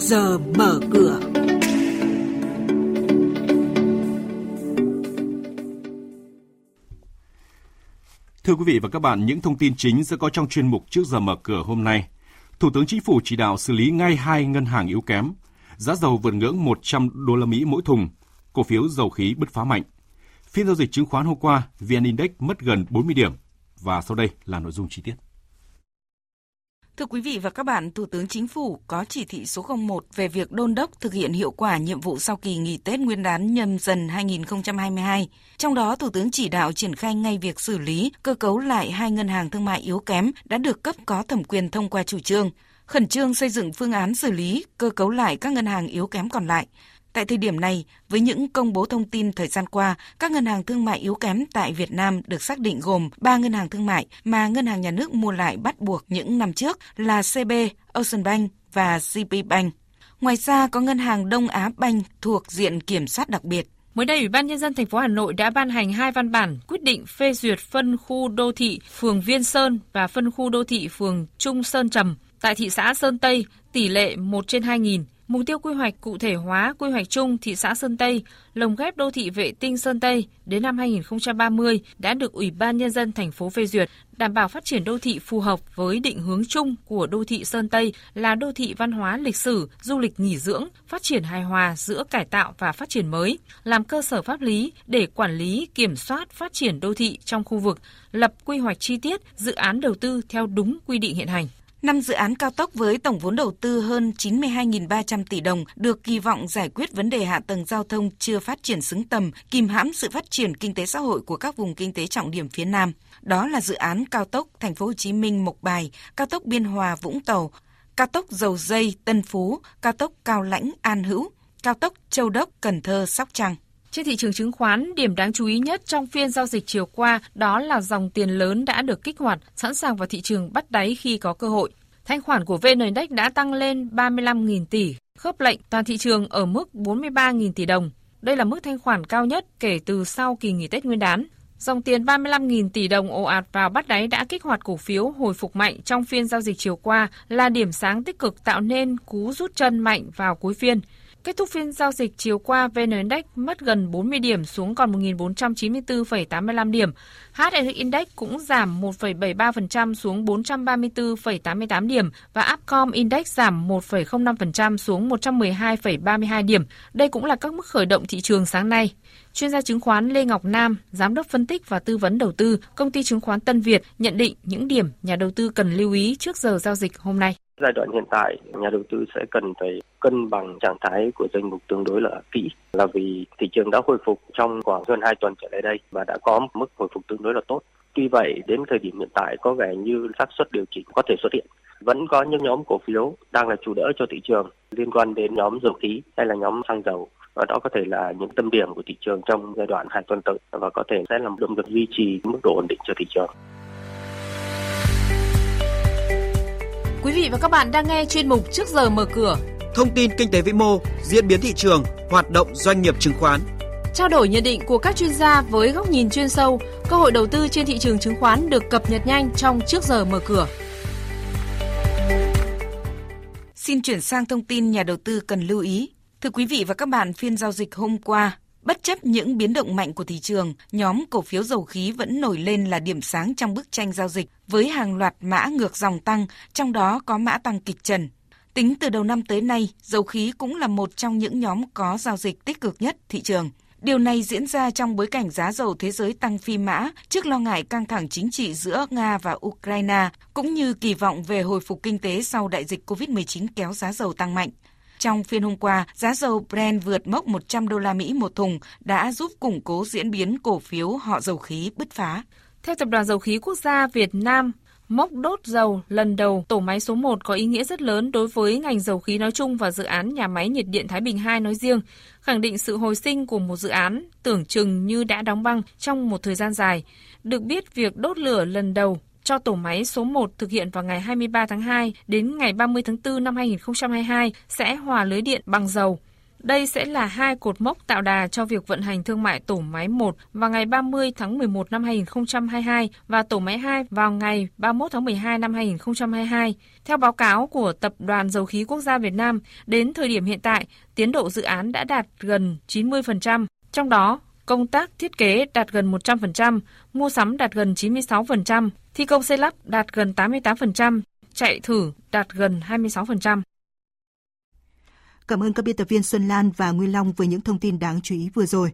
giờ mở cửa. Thưa quý vị và các bạn, những thông tin chính sẽ có trong chuyên mục trước giờ mở cửa hôm nay. Thủ tướng Chính phủ chỉ đạo xử lý ngay hai ngân hàng yếu kém. Giá dầu vượt ngưỡng 100 đô la Mỹ mỗi thùng, cổ phiếu dầu khí bứt phá mạnh. Phiên giao dịch chứng khoán hôm qua, VN Index mất gần 40 điểm. Và sau đây là nội dung chi tiết. Thưa quý vị và các bạn, Thủ tướng Chính phủ có chỉ thị số 01 về việc đôn đốc thực hiện hiệu quả nhiệm vụ sau kỳ nghỉ Tết Nguyên đán nhâm dần 2022. Trong đó, Thủ tướng chỉ đạo triển khai ngay việc xử lý, cơ cấu lại hai ngân hàng thương mại yếu kém đã được cấp có thẩm quyền thông qua chủ trương, khẩn trương xây dựng phương án xử lý, cơ cấu lại các ngân hàng yếu kém còn lại, Tại thời điểm này, với những công bố thông tin thời gian qua, các ngân hàng thương mại yếu kém tại Việt Nam được xác định gồm 3 ngân hàng thương mại mà ngân hàng nhà nước mua lại bắt buộc những năm trước là CB, Ocean Bank và GP Bank. Ngoài ra có ngân hàng Đông Á Bank thuộc diện kiểm soát đặc biệt. Mới đây, Ủy ban nhân dân thành phố Hà Nội đã ban hành hai văn bản quyết định phê duyệt phân khu đô thị phường Viên Sơn và phân khu đô thị phường Trung Sơn Trầm tại thị xã Sơn Tây, tỷ lệ 1 trên 2.000 Mục tiêu quy hoạch cụ thể hóa quy hoạch chung thị xã Sơn Tây, lồng ghép đô thị vệ tinh Sơn Tây đến năm 2030 đã được Ủy ban nhân dân thành phố phê duyệt, đảm bảo phát triển đô thị phù hợp với định hướng chung của đô thị Sơn Tây là đô thị văn hóa lịch sử, du lịch nghỉ dưỡng, phát triển hài hòa giữa cải tạo và phát triển mới, làm cơ sở pháp lý để quản lý, kiểm soát phát triển đô thị trong khu vực, lập quy hoạch chi tiết, dự án đầu tư theo đúng quy định hiện hành. Năm dự án cao tốc với tổng vốn đầu tư hơn 92.300 tỷ đồng được kỳ vọng giải quyết vấn đề hạ tầng giao thông chưa phát triển xứng tầm, kìm hãm sự phát triển kinh tế xã hội của các vùng kinh tế trọng điểm phía Nam. Đó là dự án cao tốc Thành phố Hồ Chí Minh Mộc Bài, cao tốc Biên Hòa Vũng Tàu, cao tốc Dầu Dây Tân Phú, cao tốc Cao Lãnh An Hữu, cao tốc Châu Đốc Cần Thơ Sóc Trăng. Trên thị trường chứng khoán, điểm đáng chú ý nhất trong phiên giao dịch chiều qua đó là dòng tiền lớn đã được kích hoạt, sẵn sàng vào thị trường bắt đáy khi có cơ hội. Thanh khoản của VN Index đã tăng lên 35.000 tỷ, khớp lệnh toàn thị trường ở mức 43.000 tỷ đồng. Đây là mức thanh khoản cao nhất kể từ sau kỳ nghỉ Tết Nguyên đán. Dòng tiền 35.000 tỷ đồng ồ ạt vào bắt đáy đã kích hoạt cổ phiếu hồi phục mạnh trong phiên giao dịch chiều qua là điểm sáng tích cực tạo nên cú rút chân mạnh vào cuối phiên. Kết thúc phiên giao dịch chiều qua, VN Index mất gần 40 điểm xuống còn 1.494,85 điểm. HNX Index cũng giảm 1,73% xuống 434,88 điểm và Upcom Index giảm 1,05% xuống 112,32 điểm. Đây cũng là các mức khởi động thị trường sáng nay. Chuyên gia chứng khoán Lê Ngọc Nam, giám đốc phân tích và tư vấn đầu tư, công ty chứng khoán Tân Việt nhận định những điểm nhà đầu tư cần lưu ý trước giờ giao dịch hôm nay. Giai đoạn hiện tại, nhà đầu tư sẽ cần phải cân bằng trạng thái của danh mục tương đối là kỹ là vì thị trường đã hồi phục trong khoảng hơn 2 tuần trở lại đây và đã có một mức hồi phục tương đối là tốt. Tuy vậy, đến thời điểm hiện tại có vẻ như xác suất điều chỉnh có thể xuất hiện. Vẫn có những nhóm cổ phiếu đang là chủ đỡ cho thị trường liên quan đến nhóm dầu khí hay là nhóm xăng dầu và đó có thể là những tâm điểm của thị trường trong giai đoạn hai tuần tới và có thể sẽ làm động lực duy trì mức độ ổn định cho thị trường. Quý vị và các bạn đang nghe chuyên mục Trước giờ mở cửa. Thông tin kinh tế vĩ mô, diễn biến thị trường, hoạt động doanh nghiệp chứng khoán. Trao đổi nhận định của các chuyên gia với góc nhìn chuyên sâu, cơ hội đầu tư trên thị trường chứng khoán được cập nhật nhanh trong Trước giờ mở cửa. Xin chuyển sang thông tin nhà đầu tư cần lưu ý. Thưa quý vị và các bạn, phiên giao dịch hôm qua Bất chấp những biến động mạnh của thị trường, nhóm cổ phiếu dầu khí vẫn nổi lên là điểm sáng trong bức tranh giao dịch với hàng loạt mã ngược dòng tăng, trong đó có mã tăng kịch trần. Tính từ đầu năm tới nay, dầu khí cũng là một trong những nhóm có giao dịch tích cực nhất thị trường. Điều này diễn ra trong bối cảnh giá dầu thế giới tăng phi mã trước lo ngại căng thẳng chính trị giữa Nga và Ukraine, cũng như kỳ vọng về hồi phục kinh tế sau đại dịch COVID-19 kéo giá dầu tăng mạnh. Trong phiên hôm qua, giá dầu Brent vượt mốc 100 đô la Mỹ một thùng đã giúp củng cố diễn biến cổ phiếu họ dầu khí bứt phá. Theo Tập đoàn Dầu khí Quốc gia Việt Nam, mốc đốt dầu lần đầu tổ máy số 1 có ý nghĩa rất lớn đối với ngành dầu khí nói chung và dự án nhà máy nhiệt điện Thái Bình 2 nói riêng, khẳng định sự hồi sinh của một dự án tưởng chừng như đã đóng băng trong một thời gian dài. Được biết việc đốt lửa lần đầu cho tổ máy số 1 thực hiện vào ngày 23 tháng 2 đến ngày 30 tháng 4 năm 2022 sẽ hòa lưới điện bằng dầu. Đây sẽ là hai cột mốc tạo đà cho việc vận hành thương mại tổ máy 1 vào ngày 30 tháng 11 năm 2022 và tổ máy 2 vào ngày 31 tháng 12 năm 2022. Theo báo cáo của Tập đoàn Dầu khí Quốc gia Việt Nam, đến thời điểm hiện tại, tiến độ dự án đã đạt gần 90%, trong đó công tác thiết kế đạt gần 100%, mua sắm đạt gần 96%, thi công xây lắp đạt gần 88%, chạy thử đạt gần 26%. Cảm ơn các biên tập viên Xuân Lan và Nguyên Long với những thông tin đáng chú ý vừa rồi.